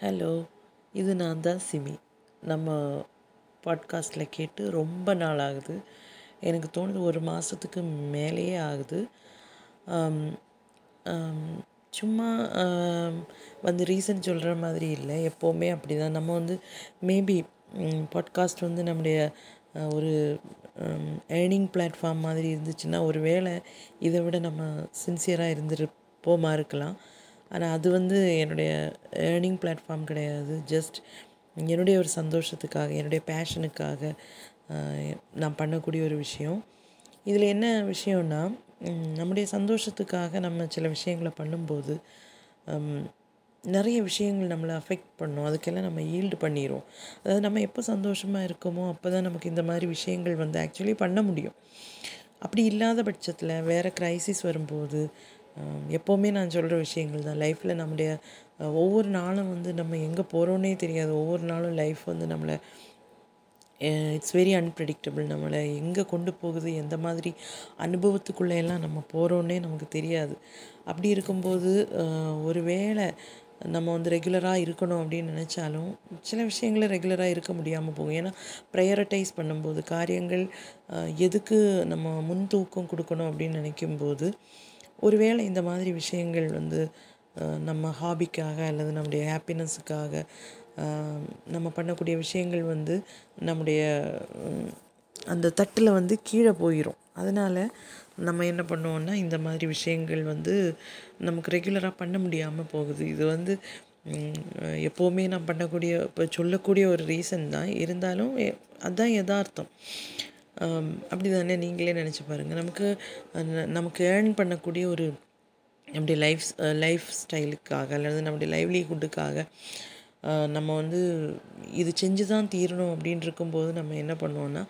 Hello இது நான் தான் சிமி. நம்ம பாட்காஸ்ட்டில் கேட்டு ரொம்ப நாள் ஆகுது. எனக்கு தோணுது ஒரு மாதத்துக்கு மேலேயே ஆகுது. சும்மா வந்து ரீசன் சொல்கிற மாதிரி இல்லை. எப்போவுமே அப்படி தான் நம்ம வந்து மேபி பாட்காஸ்ட் வந்து நம்முடைய ஒரு ஏர்னிங் பிளாட்ஃபார்ம் மாதிரி இருந்துச்சுன்னா ஒரு வேளை இதை விட நம்ம சின்சியராக இருந்திருப்போமா இருக்கலாம். ஆனால் அது வந்து என்னுடைய ஏர்னிங் பிளாட்ஃபார்ம் கிடையாது. ஜஸ்ட் என்னுடைய ஒரு சந்தோஷத்துக்காக என்னுடைய பேஷனுக்காக நான் பண்ணக்கூடிய ஒரு விஷயம். இதில் என்ன விஷயம்னா நம்முடைய சந்தோஷத்துக்காக நம்ம சில விஷயங்களை பண்ணும்போது நிறைய விஷயங்கள் நம்மளை அஃபெக்ட் பண்ணும். அதுக்கெல்லாம் நம்ம ஈல்டு பண்ணிடுவோம் அதாவது நம்ம எப்போ சந்தோஷமாக இருக்கோமோ அப்போ தான் நமக்கு இந்த மாதிரி விஷயங்கள் வந்து ஆக்சுவலி பண்ண முடியும். அப்படி இல்லாத பட்சத்தில் வேறு க்ரைசிஸ் வரும்போது எப்போவுமே நான் சொல்கிற விஷயங்கள் தான். லைஃப்பில் நம்முடைய ஒவ்வொரு நாளும் வந்து நம்ம எங்கே போகிறோன்னே தெரியாது. ஒவ்வொரு நாளும் லைஃப் வந்து நம்மளை இட்ஸ் வெரி அன்பிரடிக்டபிள் நம்மளை எங்கே கொண்டு போகுது எந்த மாதிரி அனுபவத்துக்குள்ளே எல்லாம் நம்ம போகிறோன்னே நமக்கு தெரியாது. அப்படி இருக்கும்போது அஹ், ஒரு வேளை நம்ம வந்து ரெகுலராக இருக்கணும் அப்படின்னு நினச்சாலும் சில விஷயங்களை ரெகுலராக இருக்க முடியாமல் போகும். ஏன்னா ப்ரையரட்டைஸ் பண்ணும்போது காரியங்கள் எதுக்கு நம்ம முன் தூக்கம் கொடுக்கணும் அப்படின்னு நினைக்கும்போது ஒருவேளை இந்த மாதிரி விஷயங்கள் வந்து நம்ம ஹாபிக்காக அல்லது நம்முடைய ஹாப்பினஸுக்காக நம்ம பண்ணக்கூடிய விஷயங்கள் வந்து நம்முடைய அந்த தட்டில் வந்து கீழே போயிடும் அதனால் நம்ம என்ன பண்ணுவோம்னா இந்த மாதிரி விஷயங்கள் வந்து நமக்கு ரெகுலராக பண்ண முடியாமல் போகுது. இது வந்து எப்போவுமே நான் பண்ணக்கூடிய இப்போ சொல்லக்கூடிய ஒரு ரீசன் தான். இருந்தாலும் அதுதான் யதார்த்தம். அப்படி தானே நீங்களே நினச்சி பாருங்கள் நமக்கு நமக்கு ஏர்ன் பண்ணக்கூடிய ஒரு நம்முடைய லைஃப் லைஃப் ஸ்டைலுக்காக அல்லது நம்முடைய லைவ்லிஹுட்டுக்காக நம்ம வந்து இது செஞ்சு தான் தீரணும் அப்படின்னு இருக்கும்போது நம்ம என்ன பண்ணுவோன்னா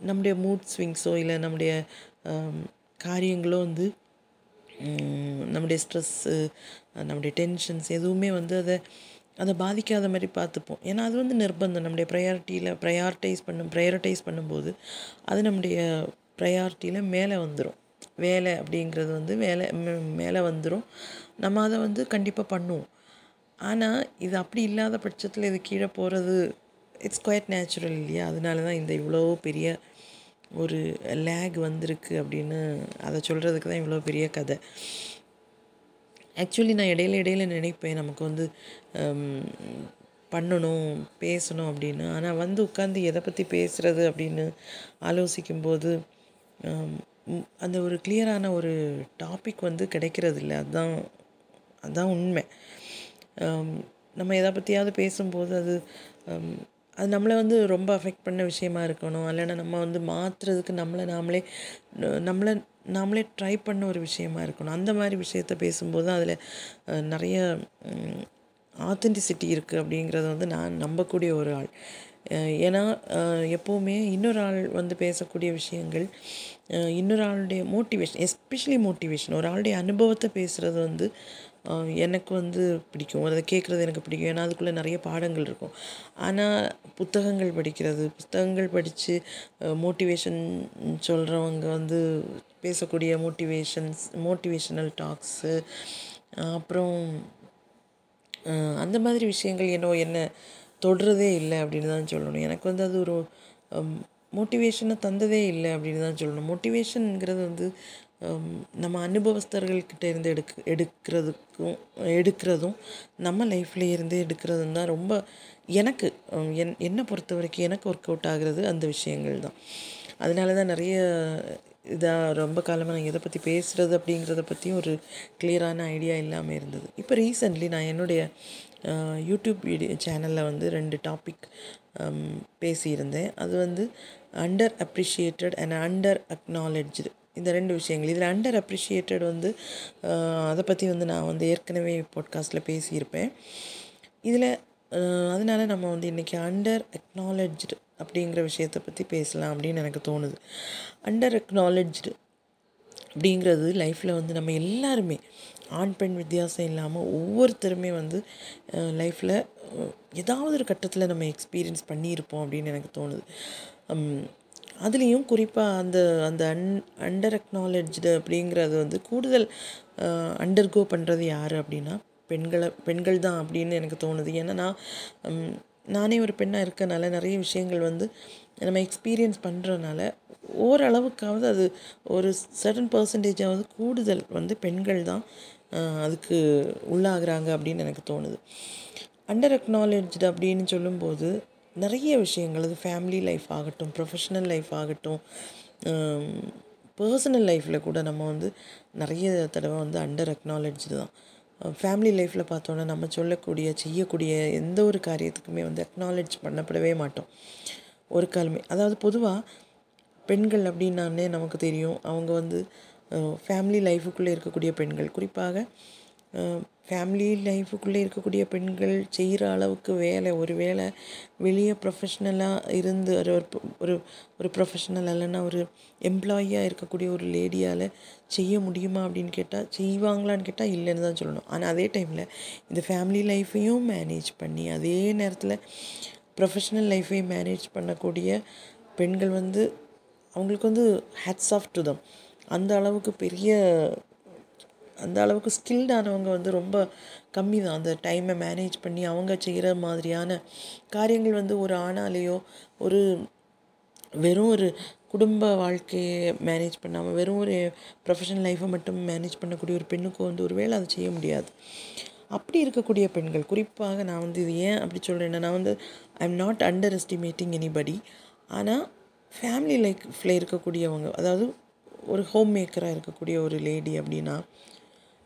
நம்முடைய மூட் ஸ்விங்ஸோ இல்லை நம்முடைய காரியங்களோ வந்து நம்முடைய ஸ்ட்ரெஸ்ஸு நம்முடைய டென்ஷன்ஸ் எதுவுமே வந்து அதை அதை பாதிக்காத மாதிரி பார்த்துப்போம். ஏன்னா அது வந்து நிர்பந்தம். நம்முடைய ப்ரையாரிட்டியில் ப்ரையாரிட்டைஸ் பண்ணும் ப்ரையாரிட்டைஸ் பண்ணும்போது அது நம்முடைய ப்ரையாரிட்டியில் மேலே வந்துடும் வேலை அப்படிங்கிறது வந்து வேலை மே- மேலே வந்துடும் நம்ம அதை வந்து கண்டிப்பாக பண்ணுவோம். ஆனால் இது அப்படி இல்லாத பட்சத்தில் இது கீழே போகிறது இட்ஸ் குவைட் நேச்சுரல் இல்லையா? அதனால தான் இந்த இவ்வளோ பெரிய ஒரு லேக் வந்திருக்கு அப்படின்னு அதை சொல்கிறதுக்கு தான் இவ்வளோ பெரிய கதை. ஆக்சுவலி நான் இடையில இடையில நினைப்பேன். நமக்கு வந்து பண்ணணும் பேசணும் அப்படின்னு. ஆனால் வந்து உட்காந்து எதை பற்றி பேசுகிறது அப்படின்னு ஆலோசிக்கும்போது அந்த ஒரு கிளியரான ஒரு டாபிக் வந்து கிடைக்கிறது இல்லை அதுதான் அதுதான் உண்மை. நம்ம எதை பற்றியாவது பேசும்போது அது அது நம்மளை வந்து ரொம்ப அஃபெக்ட் பண்ண விஷயமா இருக்கணும். இல்லைன்னா நம்ம வந்து மாற்றுறதுக்கு நம்மளை நாமளே நம்மளை நாமளே ட்ரை பண்ண ஒரு விஷயமா இருக்கணும். அந்த மாதிரி விஷயத்த பேசும்போது அதில் நிறைய ஆத்தென்டிசிட்டி இருக்குது அப்படிங்கிறத வந்து நான் நம்பக்கூடிய ஒரு ஆள். ஏன்னா எப்போவுமே இன்னொரு ஆள் வந்து பேசக்கூடிய விஷயங்கள் இன்னொரு ஆளுடைய மோட்டிவேஷன் எஸ்பெஷலி மோட்டிவேஷன் ஒரு ஆளுடைய அனுபவத்தை பேசுகிறது வந்து எனக்கு வந்து பிடிக்கும். அதை கேட்குறது எனக்கு பிடிக்கும். ஏன்னா அதுக்குள்ளே நிறைய பாடங்கள் இருக்கும். ஆனால் புத்தகங்கள் படிக்கிறது புத்தகங்கள் படித்து மோட்டிவேஷன் சொல்கிறவங்க வந்து பேசக்கூடிய மோட்டிவேஷன்ஸ் மோட்டிவேஷனல் டாக்ஸு அப்புறம் அந்த மாதிரி விஷயங்கள் என்னோ என்ன தொடுறதே இல்லை அப்படின்னு தான் சொல்லணும். எனக்கு வந்து அது ஒரு மோட்டிவேஷனை தந்ததே இல்லை அப்படின்னு தான் சொல்லணும். மோட்டிவேஷனுங்கிறது வந்து நம்ம அனுபவஸ்தர்கள்கிட்ட இருந்து எடுக்க எடுக்கிறதுக்கும் எடுக்கிறதும் நம்ம லைஃப்ல இருந்து எடுக்கிறதும் தான் ரொம்ப எனக்கு என் என்னை பொறுத்த வரைக்கும் எனக்கு ஒர்க் அவுட் ஆகுறது அந்த விஷயங்கள் தான். அதனால தான் நிறைய இதாக ரொம்ப காலமாக நான் எதை பற்றி பேசுகிறது அப்படிங்கிறத பற்றியும் ஒரு கிளியரான ஐடியா இல்லாமல் இருந்தது. இப்போ ரீசெண்ட்லி நான் என்னுடைய யூடியூப் வீடியோ சேனலில் வந்து ரெண்டு டாபிக் பேசியிருந்தேன். அது வந்து under appreciated and under acknowledged இந்த ரெண்டு விஷயங்கள். இதில் அண்டர் அப்ரிஷியேட்டட் வந்து அதை பற்றி வந்து நான் வந்து ஏற்கனவே பாட்காஸ்ட்டில் பேசியிருப்பேன். இதில் அதனால நம்ம வந்து இன்றைக்கி அண்டர் அக்னாலஜ்டு அப்படிங்கிற விஷயத்தை பற்றி பேசலாம் அப்படின்னு எனக்கு தோணுது. அண்டர் அக்னாலஜ்டு அப்படிங்கிறது லைஃப்பில் வந்து நம்ம எல்லாருமே ஆண் பெண் வித்தியாசம் இல்லாமல் ஒவ்வொருத்தருமே வந்து லைஃப்பில் ஏதாவது ஒரு கட்டத்தில் நம்ம எக்ஸ்பீரியன்ஸ் பண்ணியிருப்போம் அப்படின்னு எனக்கு தோணுது. அதுலேயும் குறிப்பாக அந்த அந்த அன் அண்டர் அக்னாலெட்ஜ்டு அப்படிங்கிறது வந்து கூடுதல் அண்டர்கோ பண்ணுறது யார் அப்படின்னா பெண்களை பெண்கள் தான் அப்படின்னு எனக்கு தோணுது. ஏன்னா நான் நானே ஒரு பெண்ணாக இருக்கனால நிறைய விஷயங்கள் வந்து நம்ம எக்ஸ்பீரியன்ஸ் பண்ணுறனால ஓரளவுக்காவது அது ஒரு சர்டன் பர்சன்டேஜாவது கூடுதல் வந்து பெண்கள் தான் அதுக்கு உள்ளாகிறாங்க அப்படின்னு எனக்கு தோணுது. அண்டர் அக்னாலேஜ்டு அப்படின்னு சொல்லும்போது நிறைய விஷயங்கள். அது ஃபேமிலி லைஃப் ஆகட்டும் ப்ரொஃபஷனல் லைஃப் ஆகட்டும் பர்சனல் லைஃப்பில் கூட நம்ம வந்து நிறைய தடவை வந்து அண்டர் அக்னாலஜ்டு தான். ஃபேமிலி லைஃப்பில் பார்த்தோன்னா நம்ம சொல்லக்கூடிய செய்யக்கூடிய எந்த ஒரு காரியத்துக்குமே வந்து அக்னாலேஜ் பண்ணப்படவே மாட்டோம். ஒரு காலமே அதாவது பொதுவாக பெண்கள் அப்படின்னானே நமக்கு தெரியும். அவங்க வந்து ஃபேமிலி லைஃபுக்குள்ளே இருக்கக்கூடிய பெண்கள். குறிப்பாக ஃபேமிலி லைஃபுக்குள்ளே இருக்கக்கூடிய பெண்கள் செய்கிற அளவுக்கு வேலை. ஒரு வேலை வெளியே ப்ரொஃபஷ்னலாக இருந்து ஒரு ஒரு ஒரு ஒரு இல்லைன்னா ஒரு எம்ப்ளாயியாக இருக்கக்கூடிய ஒரு லேடியால் செய்ய முடியுமா அப்படின்னு கேட்டால் செய்வாங்களான்னு கேட்டால் இல்லைன்னு தான் சொல்லணும். ஆனால் அதே டைமில் இந்த ஃபேமிலி லைஃப்பையும் மேனேஜ் பண்ணி அதே நேரத்தில் ப்ரொஃபஷ்னல் லைஃப்பையும் மேனேஜ் பண்ணக்கூடிய பெண்கள் வந்து அவங்களுக்கு வந்து ஹேட்ஸ் ஆஃப் டு தம் அந்த அளவுக்கு பெரிய அந்த அளவுக்கு ஸ்கில்டானவங்க வந்து ரொம்ப கம்மி தான் அந்த டைமை மேனேஜ் பண்ணி அவங்க செய்கிற மாதிரியான காரியங்கள் வந்து ஒரு ஆணாலேயோ ஒரு வெறும் ஒரு குடும்ப வாழ்க்கையை மேனேஜ் பண்ணாமல் வெறும் ஒரு ப்ரொஃபஷனல் லைஃப்பை மட்டும் மேனேஜ் பண்ணக்கூடிய ஒரு பெண்ணுக்கு வந்து ஒரு வேளை அதை செய்ய முடியாது. அப்படி இருக்கக்கூடிய பெண்கள் குறிப்பாக நான் வந்து இது ஏன் அப்படி சொல்கிறேன்னா நான் வந்து I am not under estimating anybody ஆனால் ஃபேமிலி லைஃப்பில் இருக்கக்கூடியவங்க அதாவது ஒரு ஹோம் மேக்கராக இருக்கக்கூடிய ஒரு லேடி அப்படின்னா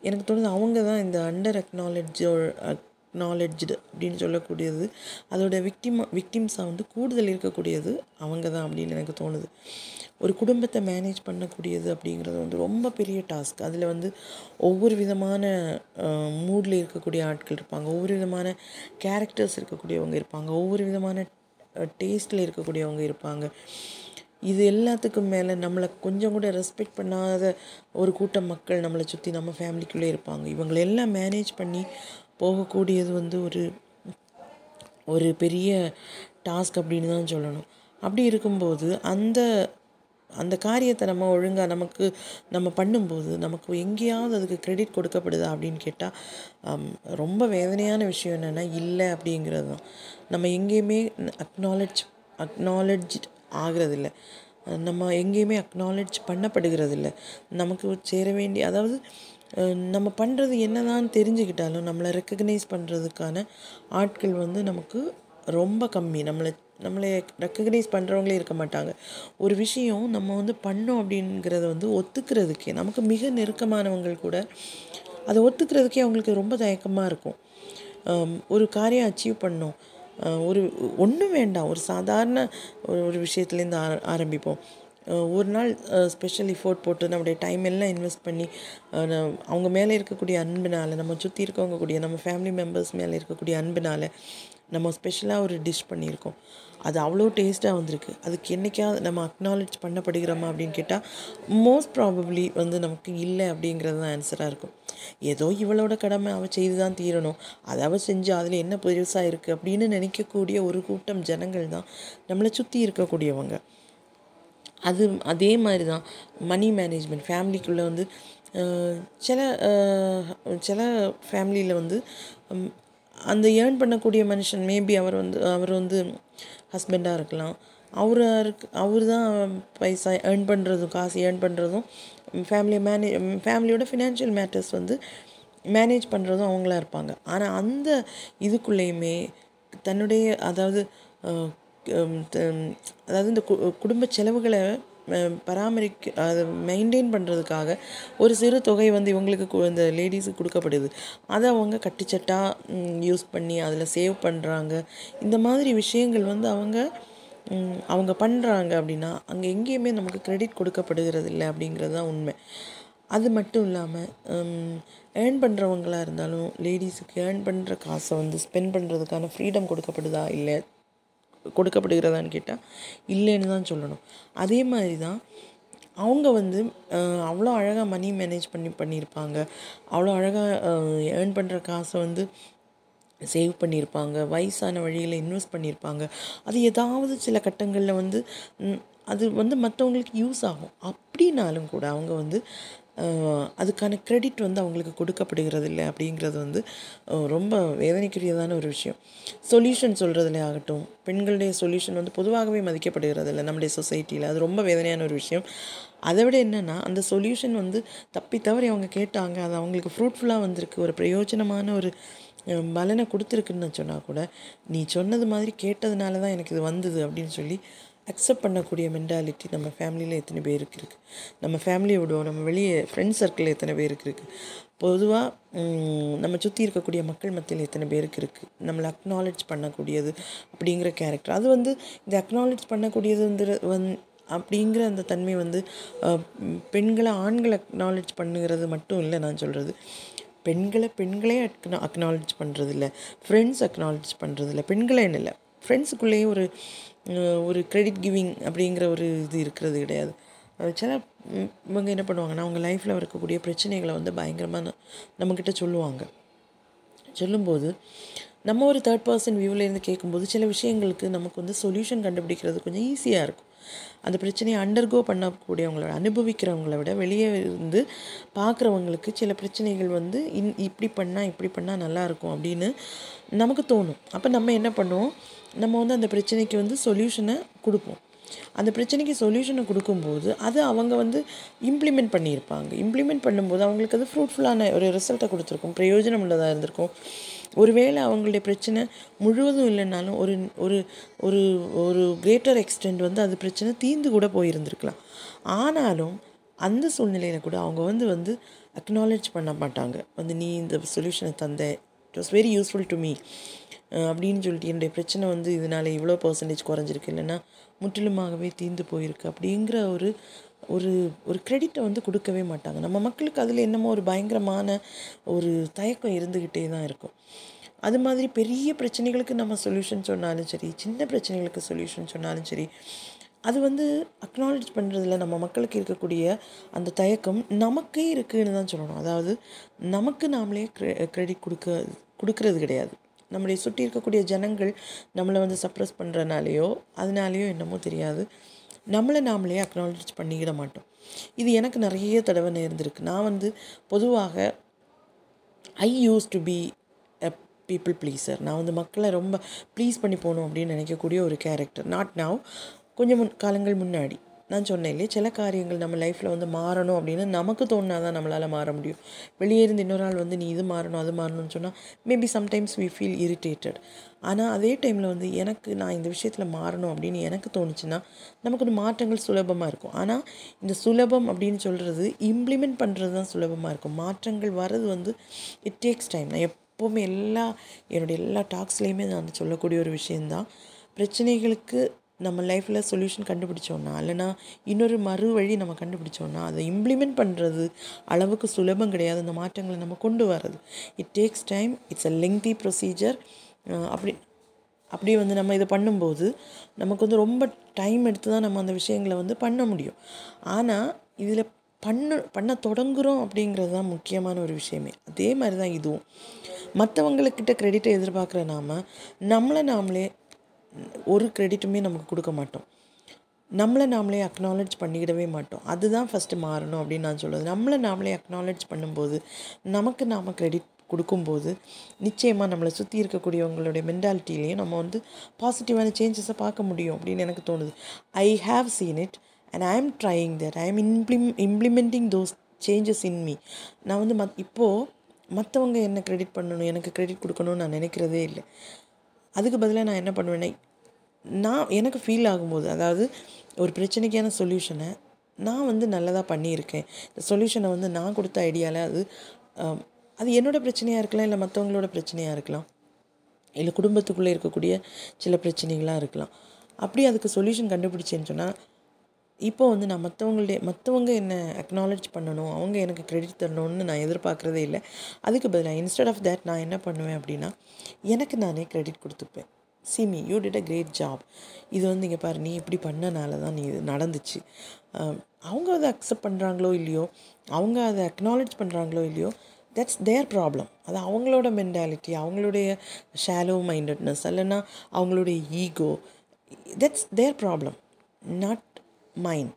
எனக்கு தோணுது அவங்க தான் இந்த அண்டர் அக்னாலஜோ அக்னாலஜ்டு அப்படின்னு சொல்லக்கூடியது. அதோட விக்டிம் விக்டிம்ஸாக வந்து கூடுதல் இருக்கக்கூடியது அவங்க தான் அப்படின்னு எனக்கு தோணுது. ஒரு குடும்பத்தை மேனேஜ் பண்ணக்கூடியது அப்படிங்கிறது வந்து ரொம்ப பெரிய டாஸ்க் அதில் வந்து ஒவ்வொரு விதமான மூடில் இருக்கக்கூடிய ஆட்கள் இருப்பாங்க. ஒவ்வொரு விதமான கேரக்டர்ஸ் இருக்கக்கூடியவங்க இருப்பாங்க. ஒவ்வொரு விதமான டேஸ்ட்டில் இருக்கக்கூடியவங்க இருப்பாங்க. இது எல்லாத்துக்கும் மேலே நம்மளை கொஞ்சம் கூட ரெஸ்பெக்ட் பண்ணாத ஒரு கூட்டம் மக்கள் நம்மளை சுற்றி நம்ம ஃபேமிலிக்குள்ளே இருப்பாங்க. இவங்களெல்லாம் மேனேஜ் பண்ணி போகக்கூடியது வந்து ஒரு ஒரு பெரிய டாஸ்க் அப்படின்னு தான் சொல்லணும். அப்படி இருக்கும்போது அந்த அந்த காரியத்தை நம்ம ஒழுங்காக நமக்கு நம்ம பண்ணும்போது நமக்கு எங்கேயாவது அதுக்கு கிரெடிட் கொடுக்கப்படுதா அப்படின்னு கேட்டால் ரொம்ப வேதனையான விஷயம் என்னென்னா இல்லை அப்படிங்கிறது தான். நம்ம எங்கேயுமே அக்னாலஜ் அக்னாலஜ்ட் ஆகிறதில்ல. நம்ம எங்கேயுமே அக்னாலேஜ் பண்ணப்படுகிறதில்ல. நமக்கு சேர வேண்டிய அதாவது நம்ம பண்ணுறது என்னதான் தெரிஞ்சுக்கிட்டாலும் நம்மளை ரெக்கக்னைஸ் பண்ணுறதுக்கான ஆட்கள் வந்து நமக்கு ரொம்ப கம்மி. நம்மளை நம்மளை ரெக்கக்னைஸ் பண்ணுறவங்களே இருக்க மாட்டாங்க. ஒரு விஷயம் நம்ம வந்து பண்ணோம் அப்படிங்கிறத வந்து ஒத்துக்கிறதுக்கே நமக்கு மிக நெருக்கமானவங்கள் கூட அதை ஒத்துக்கிறதுக்கே அவங்களுக்கு ரொம்ப தயக்கமாக இருக்கும். ஒரு காரியம் அச்சீவ் பண்ணோம். ஒரு ஒன்றும் வேண்டாம். ஒரு சாதாரண ஒரு ஒரு விஷயத்துலேருந்து ஆர ஆரம்பிப்போம். ஒரு நாள் ஸ்பெஷல் எஃபோர்ட் போட்டு நம்முடைய டைம் எல்லாம் இன்வெஸ்ட் பண்ணி அவங்க மேலே இருக்கக்கூடிய அன்பினால் நம்ம சுற்றி இருக்கவங்க கூடிய நம்ம ஃபேமிலி மெம்பர்ஸ் மேலே இருக்கக்கூடிய அன்பினால் நம்ம ஸ்பெஷலாக ஒரு டிஷ் பண்ணியிருக்கோம். அது அவ்வளோ டேஸ்ட்டாக வந்திருக்கு. அதுக்கு என்னைக்காவது நம்ம அக்னாலேஜ் பண்ணப்படுகிறோமா அப்படின்னு கேட்டால் மோஸ்ட் ப்ராபப்ளி வந்து நமக்கு இல்லை அப்படிங்கிறது தான் ஆன்சராக இருக்கும். ஏதோ இவளோட கடமை அவள் செய்து தான் தீரணும். அதை அவள் செஞ்சு அதில் என்ன பெருசாக இருக்குது அப்படின்னு நினைக்கக்கூடிய ஒரு கூட்டம் ஜனங்கள் தான் நம்மளை சுற்றி இருக்கக்கூடியவங்க. அது அதே மாதிரி தான் மணி மேனேஜ்மெண்ட் ஃபேமிலிக்குள்ளே வந்து சில சில ஃபேமிலியில் வந்து அந்த ஏர்ன் பண்ணக்கூடிய மனுஷன் மேபி அவர் வந்து அவர் வந்து ஹஸ்பண்டாக இருக்கலாம். அவராக இருக்கு அவர் தான் பைசா ஏர்ன் பண்ணுறதும் காசு ஏர்ன் பண்ணுறதும் ஃபேமிலியை மேனே ஃபேமிலியோட ஃபினான்ஷியல் மேட்டர்ஸ் வந்து மேனேஜ் பண்ணுறதும் அவங்களா இருப்பாங்க. ஆனால் அந்த இதுக்குள்ளேயுமே தன்னுடைய அதாவது அதாவது இந்த கு- குடும்ப செலவுகளை பராமரிக்க அதை மெயின்டைன் பண்ணுறதுக்காக ஒரு சிறு தொகை வந்து இவங்களுக்கு கு- இந்த லேடிஸுக்கு கொடுக்கப்படுது. அதை அவங்க கட்டுச்சட்டாக யூஸ் பண்ணி அதில் சேவ் பண்ணுறாங்க இந்த மாதிரி விஷயங்கள் வந்து அவங்க அவங்க பண்ணுறாங்க அப்படின்னா அங்கே எங்கேயுமே நமக்கு கிரெடிட் கொடுக்கப்படுகிறது இல்லை அப்படிங்கிறது தான் உண்மை. அது மட்டும் இல்லாமல் ஏர்ன் பண்ணுறவங்களா இருந்தாலும் லேடிஸுக்கு ஏர்ன் பண்ணுற காசை வந்து ஸ்பெண்ட் பண்ணுறதுக்கான ஃப்ரீடம் கொடுக்கப்படுதா இல்லை கொடுக்கப்படுகிறதான்னு கேட்டால் இல்லைன்னு தான் சொல்லணும். அதே மாதிரி தான் அவங்க வந்து அவ்வளோ அழகாக மணி மேனேஜ் பண்ணி பண்ணியிருப்பாங்க. அவ்வளோ அழகாக ஏர்ன் பண்ணுற காசை வந்து சேவ் பண்ணியிருப்பாங்க வயசான வழியில் இன்வெஸ்ட் பண்ணியிருப்பாங்க. அது ஏதாவது சில கட்டங்களில் வந்து அது வந்து மற்றவங்களுக்கு யூஸ் ஆகும். அப்படின்னாலும் கூட அவங்க வந்து அதுக்கான கிரெடிட் வந்து அவங்களுக்கு கொடுக்கப்படுகிறது இல்லை அப்படிங்கிறது வந்து ரொம்ப வேதனைக்குரியதான ஒரு விஷயம். சொல்யூஷன் சொல்கிறதுல ஆகட்டும் பெண்களுடைய சொல்யூஷன் வந்து பொதுவாகவே மதிக்கப்படுகிறது இல்லை நம்முடைய சொசைட்டியில் அது ரொம்ப வேதனையான ஒரு விஷயம். அதை விட என்னென்னா அந்த சொல்யூஷன் வந்து தப்பி தவறி அவங்க கேட்டாங்க அது அவங்களுக்கு ஃப்ரூட்ஃபுல்லாக வந்திருக்கு. ஒரு பிரயோஜனமான ஒரு பலனை கொடுத்துருக்குன்னு சொன்னால் கூட நீ சொன்னது மாதிரி கேட்டதுனால தான் எனக்கு இது வந்தது அப்படின்னு சொல்லி அக்செப்ட் பண்ணக்கூடிய மென்டாலிட்டி நம்ம ஃபேமிலியில் எத்தனை பேருக்கு இருக்குது நம்ம ஃபேமிலியை விடுவோம் நம்ம வெளியே ஃப்ரெண்ட்ஸ் சர்க்கிள் எத்தனை பேருக்கு இருக்குது பொதுவாக நம்ம சுற்றி இருக்கக்கூடிய மக்கள் மத்தியில் எத்தனை பேருக்கு இருக்குது நம்மளை அக்னாலேஜ் பண்ணக்கூடியது அப்படிங்கிற கேரக்டர் அது வந்து இந்த அக்னாலேஜ் பண்ணக்கூடியது வந்து வந் அப்படிங்கிற அந்த தன்மை வந்து பெண்களை ஆண்களை அக்னாலேஜ் பண்ணுங்கிறது மட்டும் இல்லை நான் சொல்கிறது பெண்களை பெண்களே அக்னா அக்னாலஜ் பண்ணுறதில்ல ஃப்ரெண்ட்ஸ் அக்னாலஜ் பண்ணுறது இல்லை பெண்களே இல்லை ஃப்ரெண்ட்ஸுக்குள்ளேயே ஒரு ஒரு கிரெடிட் கிவிங் அப்படிங்கிற ஒரு இது இருக்கிறது கிடையாது. சில இவங்க என்ன பண்ணுவாங்கன்னா அவங்க லைஃப்பில் இருக்கக்கூடிய பிரச்சனைகளை வந்து பயங்கரமாக நம்மக்கிட்ட சொல்லுவாங்க. சொல்லும்போது நம்ம ஒரு தேர்ட் பர்சன் வியூவிலேருந்து கேட்கும்போது சில விஷயங்களுக்கு நமக்கு வந்து சொல்யூஷன் கண்டுபிடிக்கிறது கொஞ்சம் ஈஸியாக இருக்கும். அந்த பிரச்சனையை அண்டர்கோ பண்ணக்கூடியவங்கள அனுபவிக்கிறவங்கள விட வெளியே இருந்து பார்க்குறவங்களுக்கு சில பிரச்சனைகள் வந்து இன் இப்படி பண்ணால் இப்படி பண்ணால் நல்லாயிருக்கும் அப்படின்னு நமக்கு தோணும். அப்போ நம்ம என்ன பண்ணுவோம்? நம்ம வந்து அந்த பிரச்சனைக்கு வந்து சொல்யூஷனை கொடுப்போம். அந்த பிரச்சனைக்கு சொல்யூஷனை கொடுக்கும்போது அது அவங்க வந்து இம்ப்ளிமெண்ட் பண்ணியிருப்பாங்க. இம்ப்ளிமெண்ட் பண்ணும்போது அவங்களுக்கு அது ஃப்ரூட்ஃபுல்லான ஒரு ரிசல்ட்டை கொடுத்துருக்கும். பிரயோஜனம் உள்ளதாக இருந்திருக்கும். ஒருவேளை அவங்களுடைய பிரச்சனை முழுவதும் இல்லைனாலும் ஒரு ஒரு ஒரு ஒரு கிரேட்டர் எக்ஸ்டெண்ட் வந்து அது பிரச்சனை தீர்ந்து கூட போயிருந்திருக்கலாம். ஆனாலும் அந்த சூழ்நிலையில் கூட அவங்க வந்து வந்து அக்னாலேஜ் பண்ண மாட்டாங்க. வந்து நீ இந்த சொல்யூஷனை தந்த it was very useful to me அப்படின்னு சொல்லிட்டு என்னுடைய பிரச்சனை வந்து இதனால் இவ்வளோ பர்சன்டேஜ் குறைஞ்சிருக்கு இல்லைன்னா முற்றிலுமாகவே தீர்ந்து போயிருக்கு அப்படிங்கிற ஒரு ஒரு ஒரு கிரெடிட்டை வந்து கொடுக்கவே மாட்டாங்க. நம்ம மக்களுக்கு அதில் என்னமோ ஒரு பயங்கரமான ஒரு தயக்கம் இருந்துக்கிட்டே தான் இருக்கும். அது மாதிரி பெரிய பிரச்சனைகளுக்கு நம்ம சொல்யூஷன் சொன்னாலும் சரி சின்ன பிரச்சனைகளுக்கு சொல்யூஷன் சொன்னாலும் சரி அது வந்து அக்னாலேஜ் பண்ணுறதுல நம்ம மக்களுக்கு இருக்கக்கூடிய அந்த தயக்கம் நமக்கே இருக்குதுன்னு தான் சொல்லணும். அதாவது நமக்கு நாமளே க்ரெடிட் கொடுக்க கொடுக்கறது கிடையாது. நம்மளை சுற்றி இருக்கக்கூடிய ஜனங்கள் நம்மளை வந்து சப்ரஸ் பண்ணுறனாலேயோ அதனாலேயோ என்னமோ தெரியாது. நம்மளை நாமளே அக்னாலஜ் பண்ணிக்கிட மாட்டோம். இது எனக்கு நிறைய தடவை நேர்ந்திருக்கு. நான் வந்து பொதுவாக I use to be a people pleaser நான் வந்து மக்களை ரொம்ப ப்ளீஸ் பண்ணி போகணும் அப்படின்னு நினைக்கக்கூடிய ஒரு கேரக்டர் நாட் நவ் கொஞ்சம் முன் காலங்கள் முன்னாடி. நான் சொன்னேன் இல்லையே? சில காரியங்கள் நம்ம லைஃப்பில் வந்து மாறணும் அப்படின்னு நமக்கு தோணுனா தான் நம்மளால் மாற முடியும். வெளியே இருந்து இன்னொரு ஆள் வந்து நீ இது மாறணும் அது மாறணும்னு சொன்னால் maybe sometimes we feel irritated ஆனால் அதே டைமில் வந்து எனக்கு நான் இந்த விஷயத்தில் மாறணும் அப்படின்னு எனக்கு தோணுச்சுன்னா நமக்கு ஒரு மாற்றங்கள் சுலபமாக இருக்கும். ஆனால் இந்த சுலபம் அப்படின்னு சொல்கிறது இம்ப்ளிமெண்ட் பண்ணுறது தான் சுலபமாக இருக்கும். மாற்றங்கள் வர்றது வந்து இட் டேக்ஸ் டைம் நான் எப்போவுமே எல்லா என்னுடைய எல்லா டாக்ஸ்லேயுமே நான் வந்து சொல்லக்கூடிய ஒரு விஷயந்தான் பிரச்சனைகளுக்கு நம்ம லைஃப்பில் சொல்யூஷன் கண்டுபிடிச்சோன்னா இல்லைனா இன்னொரு மறு வழி நம்ம கண்டுபிடிச்சோன்னா அதை இம்ப்ளிமெண்ட் பண்ணுறது அளவுக்கு சுலபம் கிடையாது. அந்த மாற்றங்களை நம்ம கொண்டு வர்றது. It takes time it's a lengthy procedure அப்படி அப்படி வந்து நம்ம இதை பண்ணும்போது நமக்கு வந்து ரொம்ப டைம் எடுத்து தான் நம்ம அந்த விஷயங்களை வந்து பண்ண முடியும். ஆனால் இதில் பண்ண பண்ண தொடங்குகிறோம் அப்படிங்கிறது தான் முக்கியமான ஒரு விஷயமே. அதே மாதிரி தான் இதுவும். மற்றவங்களுக்கிட்ட க்ரெடிட்டை எதிர்பார்க்குற நாம நம்மளை நாமளே ஒரு க்ரெடிட்டுமே நமக்கு கொடுக்க மாட்டோம். நம்மளை நாமளே அக்னாலேஜ் பண்ணிக்கிடவே மாட்டோம். அதுதான் ஃபஸ்ட்டு மாறணும் அப்படின்னு நான் சொல்லுவது நம்மளை நாமளே அக்னாலேஜ் பண்ணும்போது நமக்கு நாம் க்ரெடிட் கொடுக்கும்போது நிச்சயமாக நம்மளை சுற்றி இருக்கக்கூடியவங்களுடைய மென்டாலிட்டிலையும் நம்ம வந்து பாசிட்டிவான சேஞ்சஸை பார்க்க முடியும் அப்படின்னு எனக்கு தோணுது. I have seen it and I am trying that I am implem implementing those changes in me நான் வந்து மத் இப்போது மற்றவங்க என்ன க்ரெடிட் பண்ணணும் எனக்கு க்ரெடிட் கொடுக்கணும்னு நான் நினைக்கிறதே இல்லை. அதுக்கு பதிலாக நான் என்ன பண்ணுவேன்னா நான் எனக்கு ஃபீல் ஆகும்போது அதாவது ஒரு பிரச்சனைக்கான சொல்யூஷனை நான் வந்து நல்லதாக பண்ணியிருக்கேன். இந்த சொல்யூஷனை வந்து நான் கொடுத்த ஐடியாவில் அது அது என்னோடய பிரச்சனையாக இருக்கலாம் இல்லை மற்றவங்களோட பிரச்சனையாக இருக்கலாம் இல்லை குடும்பத்துக்குள்ளே இருக்கக்கூடிய சில பிரச்சனைகளாக இருக்கலாம். அப்படி அதுக்கு சொல்யூஷன் கண்டுபிடிச்சேன்னு சொன்னால் இப்போ வந்து நான் மற்றவங்களுடைய மற்றவங்க என்ன அக்னாலேஜ் பண்ணணும் அவங்க எனக்கு கிரெடிட் தரணும்னு நான் எதிர்பார்க்குறதே இல்லை. அதுக்கு பதிலாக இன்ஸ்டெட் ஆஃப் தேட் நான் என்ன பண்ணுவேன் அப்படின்னா எனக்கு நானே credit கொடுத்துப்பேன். Simi you did a great job இது வந்து இங்கே பாரு நீ இப்படி பண்ணனால தான் நீ இது நடந்துச்சு. அவங்க அதை அக்செப்ட் பண்ணுறாங்களோ இல்லையோ அவங்க அதை அக்னாலேஜ் பண்ணுறாங்களோ இல்லையோ தட்ஸ் தேர் ப்ராப்ளம் அது அவங்களோட மென்டாலிட்டி அவங்களுடைய ஷாலோ மைண்டட்னஸ் இல்லைன்னா அவங்களுடைய ego that's their problem not mind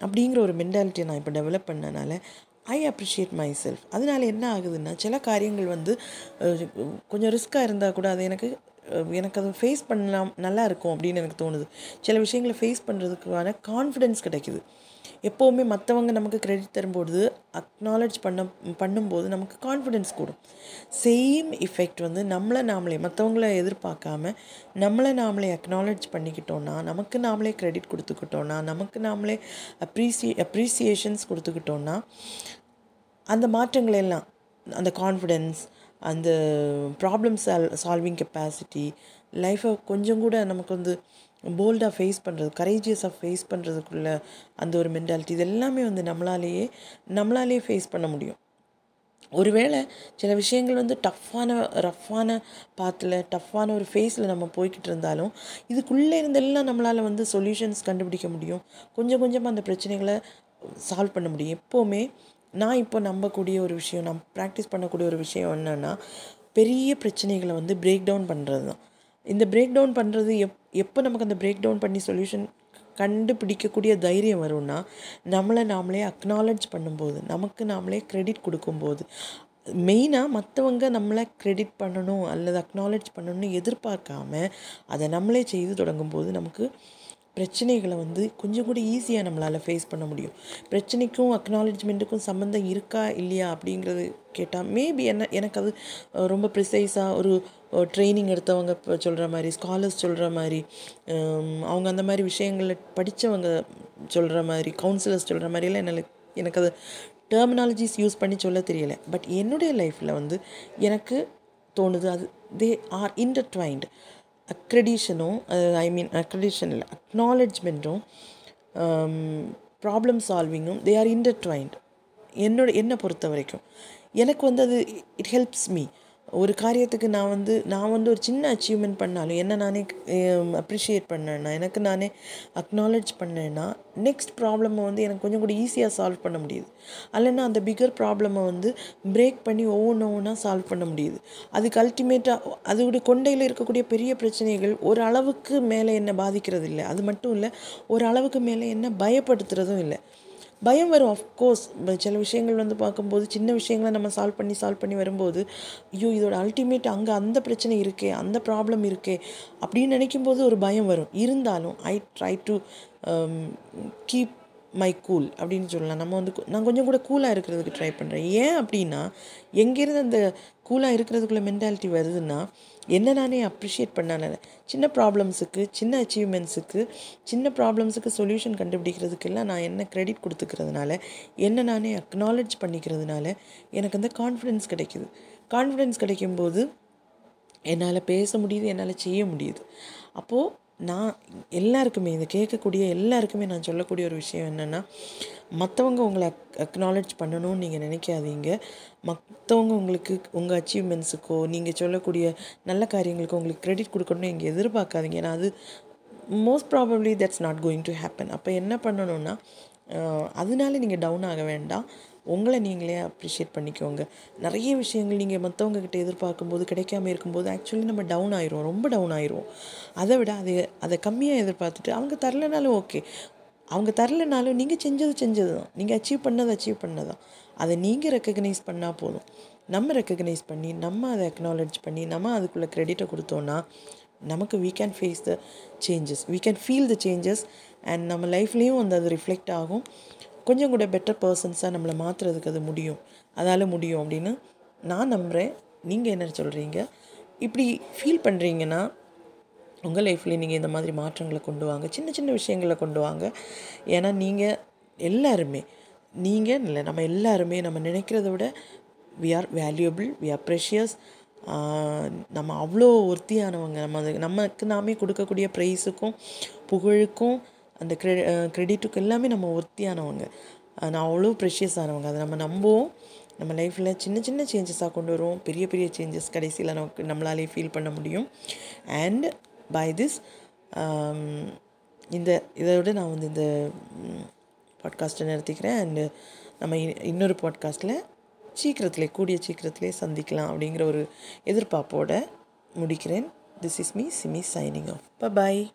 அப்படிங்கிற ஒரு மென்டாலிட்டியை நான் இப்போ டெவலப் பண்ணனால ஐ அப்ரிஷியேட் மை செல்ஃப் அதனால என்ன ஆகுதுன்னா சில காரியங்கள் வந்து கொஞ்சம் ரிஸ்க்காக இருந்தால் கூட அது எனக்கு எனக்கு அதை ஃபேஸ் பண்ணலாம் நல்லா இருக்கும் அப்படின்னு எனக்கு தோணுது. சில விஷயங்களை ஃபேஸ் பண்ணுறதுக்கான கான்ஃபிடென்ஸ் கிடைக்குது. எப்போவுமே மற்றவங்க நமக்கு க்ரெடிட் தரும்போது அக்னாலேஜ் பண்ண பண்ணும்போது நமக்கு கான்ஃபிடென்ஸ் கூடும். சேம் எஃபெக்ட் வந்து நம்மளை நாமளே மற்றவங்கள எதிர்பார்க்காம நம்மளை நாமளே அக்னாலேஜ் பண்ணிக்கிட்டோன்னா நமக்கு நாமளே க்ரெடிட் கொடுத்துக்கிட்டோன்னா நமக்கு நாமளே அப்ரிசியே அப்ரிசியேஷன்ஸ் கொடுத்துக்கிட்டோன்னா அந்த மாற்றங்கள் எல்லாம் அந்த கான்ஃபிடென்ஸ் அந்த ப்ராப்ளம் சால் சால்விங் கெப்பாசிட்டி லைஃப்பை கொஞ்சம் கூட நமக்கு வந்து போல்டாக ஃபேஸ் பண்ணுறது கரேஜியஸாக ஃபேஸ் பண்ணுறதுக்குள்ள அந்த ஒரு மென்டாலிட்டி இது எல்லாமே வந்து நம்மளாலேயே நம்மளாலேயே ஃபேஸ் பண்ண முடியும். ஒருவேளை சில விஷயங்கள் வந்து டஃப்பான ரஃப்பான பாத்தில் டஃப்பான ஒரு ஃபேஸில் நம்ம போய்கிட்டு இருந்தாலும் இதுக்குள்ளே இருந்தெல்லாம் நம்மளால் வந்து சொல்யூஷன்ஸ் கண்டுபிடிக்க முடியும். கொஞ்சம் கொஞ்சமாக அந்த பிரச்சனைகளை சால்வ் பண்ண முடியும். எப்போவுமே நான் இப்போ நம்பக்கூடிய ஒரு விஷயம் நான் ப்ராக்டிஸ் பண்ணக்கூடிய ஒரு விஷயம் என்னென்னா பெரிய பிரச்சனைகளை வந்து பிரேக் டவுன் பண்ணுறது தான் இந்த பிரேக் டவுன் பண்ணுறது எப் எப்போ நமக்கு அந்த பிரேக் டவுன் பண்ணி சொல்யூஷன் கண்டுபிடிக்கக்கூடிய தைரியம் வரும்னா நம்மளை நாமளே அக்னாலஜ் பண்ணும்போது நமக்கு நாமளே க்ரெடிட் கொடுக்கும்போது மெயினாக மற்றவங்க நம்மளை க்ரெடிட் பண்ணணும் அல்லது அக்னாலஜ் பண்ணணும்னு எதிர்பார்க்காம அதை நம்மளே செய்து தொடங்கும்போது நமக்கு பிரச்சனைகளை வந்து கொஞ்சம் கூட ஈஸியாக நம்மளால் ஃபேஸ் பண்ண முடியும். பிரச்சனைக்கும் அக்னாலஜ்மெண்ட்டுக்கும் சம்மந்தம் இருக்கா இல்லையா அப்படிங்கிறது கேட்டால் மேபி என்ன எனக்கு அது ரொம்ப ப்ரிசைஸாக ஒரு ட்ரைனிங் எடுத்தவங்க இப்போ சொல்கிற மாதிரி ஸ்காலர்ஸ் சொல்கிற மாதிரி அவங்க அந்த மாதிரி விஷயங்களில் படித்தவங்க சொல்கிற மாதிரி கவுன்சிலர்ஸ் சொல்கிற மாதிரிலாம் என்னால் எனக்கு அது டெர்மினாலஜிஸ் யூஸ் பண்ணி சொல்ல தெரியலை. பட் என்னுடைய லைஃப்பில் வந்து எனக்கு தோணுது அது they are இன்டர்ட்வைன்டு அக்ரெடிஷனும் I mean accreditation இல்லை அக்னாலஜ்மெண்ட்டும் ப்ராப்ளம் சால்விங்கும் தே ஆர் இன்டர்ட்வைன்ட் என்னோட என்னை பொறுத்த வரைக்கும். எனக்கு வந்து அது இட் ஹெல்ப்ஸ் மீ ஒரு காரியத்துக்கு நான் வந்து நான் வந்து ஒரு சின்ன அச்சீவ்மெண்ட் பண்ணாலும் என்ன நானே அப்ரிஷியேட் பண்ணேன்னா எனக்கு நானே அக்னாலேஜ் பண்ணேன்னா நெக்ஸ்ட் ப்ராப்ளமை வந்து எனக்கு கொஞ்சம் கூட ஈஸியாக சால்வ் பண்ண முடியுது. அல்லைன்னா அந்த பிகர் ப்ராப்ளமை வந்து பிரேக் பண்ணி ஒவ்வொன்று ஒவ்வொன்றா சால்வ் பண்ண முடியுது. அதுக்கு அல்டிமேட்டாக அதோட கொண்டையில் இருக்கக்கூடிய பெரிய பிரச்சனைகள் ஒரு அளவுக்கு மேலே என்ன பாதிக்கிறது இல்லை அது மட்டும் இல்லை ஒரு அளவுக்கு மேலே என்ன பயப்படுத்துறதும் இல்லை. பயம் வரும் அஃப்கோர்ஸ் சில விஷயங்கள் வந்து பார்க்கும்போது சின்ன விஷயங்களை நம்ம சால்வ் பண்ணி சால்வ் பண்ணி வரும்போது ஐயோ இதோட அல்டிமேட் அங்கே அந்த பிரச்சனை இருக்கே அந்த ப்ராப்ளம் இருக்கே அப்படின்னு நினைக்கும்போது ஒரு பயம் வரும். இருந்தாலும் I try to keep my cool அப்படின்னு சொல்லலாம். நம்ம வந்து நான் கொஞ்சம் கூட கூலாக இருக்கிறதுக்கு ட்ரை பண்ணுறேன் ஏன் அப்படின்னா எங்கேருந்து அந்த கூலாக இருக்கிறதுக்குள்ள மென்டாலிட்டி வருதுன்னா என்ன நானே அப்ரிஷியேட் பண்ணால சின்ன ப்ராப்ளம்ஸுக்கு சின்ன அச்சீவ்மெண்ட்ஸுக்கு சின்ன ப்ராப்ளம்ஸுக்கு சொல்யூஷன் கண்டுபிடிக்கிறதுக்கெல்லாம் நான் என்ன க்ரெடிட் கொடுத்துக்கிறதுனால என்ன நானே அக்னாலஜ் பண்ணிக்கிறதுனால எனக்கு அந்த கான்ஃபிடென்ஸ் கிடைக்குது. கான்ஃபிடென்ஸ் கிடைக்கும்போது என்னால் பேச முடியுது என்னால் செய்ய முடியுது. அப்போது நான் எல்லாருக்குமே இதை கேட்கக்கூடிய எல்லாருக்குமே நான் சொல்லக்கூடிய ஒரு விஷயம் என்னென்னா மற்றவங்க உங்களை அக் அக்னாலஜ் பண்ணணும்னு நீங்கள் நினைக்காதீங்க. மற்றவங்க உங்களுக்கு உங்கள் அச்சீவ்மெண்ட்ஸுக்கோ நீங்கள் சொல்லக்கூடிய நல்ல காரியங்களுக்கோ உங்களுக்கு கிரெடிட் கொடுக்கணும்னு நீங்கள் எதிர்பார்க்காதீங்க. ஏன்னா அது most probably that's not going to happen அப்போ என்ன பண்ணணும்னா அதனால நீங்கள் டவுன் ஆக வேண்டாம். உங்களை நீங்களே அப்ரிஷியேட் பண்ணிக்கோங்க. நிறைய விஷயங்கள் நீங்கள் மற்றவங்க கிட்ட எதிர்பார்க்கும்போது கிடைக்காம இருக்கும்போது ஆக்சுவலி நம்ம டவுன் ஆயிரும் ரொம்ப டவுன் ஆயிரும் அதை விட அதை அதை கம்மியாக எதிர்பார்த்துட்டு அவங்க தரலைனாலும் ஓகே அவங்க தரலைனாலும் நீங்கள் செஞ்சது செஞ்சது தான் நீங்கள் அச்சீவ் பண்ணது அச்சீவ் பண்ணதான் அதை நீங்கள் ரெக்கக்னைஸ் பண்ணால் போதும். நம்ம ரெக்கக்னைஸ் பண்ணி நம்ம அதை அக்னாலஜ் பண்ணி நம்ம அதுக்குள்ளே க்ரெடிட்டை கொடுத்தோன்னா நமக்கு we can face the changes we can feel the changes and நம்ம லைஃப்லேயும் வந்து அது ரிஃப்ளெக்ட் ஆகும். கொஞ்சம் கூட பெட்டர் பர்சன்ஸாக நம்மளை மாற்றுறதுக்கு அது முடியும். அதால் முடியும் அப்படின்னு நான் நம்புகிறேன் நீங்கள் என்ன சொல்கிறீங்க இப்படி ஃபீல் பண்ணுறீங்கன்னா உங்கள் லைஃப்லேயும் நீங்கள் இந்த மாதிரி மாற்றங்களை கொண்டு வாங்க. சின்ன சின்ன விஷயங்களை கொண்டு வாங்க. ஏன்னா நீங்கள் எல்லாருமே நீங்கள் இல்லை நம்ம எல்லாருமே நம்ம நினைக்கிறத விட we are valuable we are precious நம்ம அவ்வளோ ஒர்த்தியானவங்க நம்ம அது நமக்கு நாமே கொடுக்கக்கூடிய ப்ரைஸுக்கும் புகழுக்கும் அந்த க்ரெ க்ரெடிட்டுக்கு எல்லாமே நம்ம ஒர்த்தியானவங்க. நான் அவ்வளோ ப்ரெஷியஸ் ஆனவங்க. அதை நம்ம நம்புவோம். நம்ம லைஃப்பில் சின்ன சின்ன சேஞ்சஸாக கொண்டு வருவோம். பெரிய பெரிய சேஞ்சஸ் கடைசியில் நமக்கு நம்மளாலே ஃபீல் பண்ண முடியும். அண்ட் பை திஸ் இந்த இதை விட நான் வந்து இந்த பாட்காஸ்ட்டை நிறுத்திக்கிறேன். அண்டு நம்ம இ- இன்னொரு பாட்காஸ்ட்டில் சீக்கிரத்திலே கூடிய சீக்கிரத்திலே சந்திக்கலாம் அப்படிங்கிற ஒரு எதிர்பார்ப்போடு முடிக்கிறேன். This is me Simi signing off ப பாய்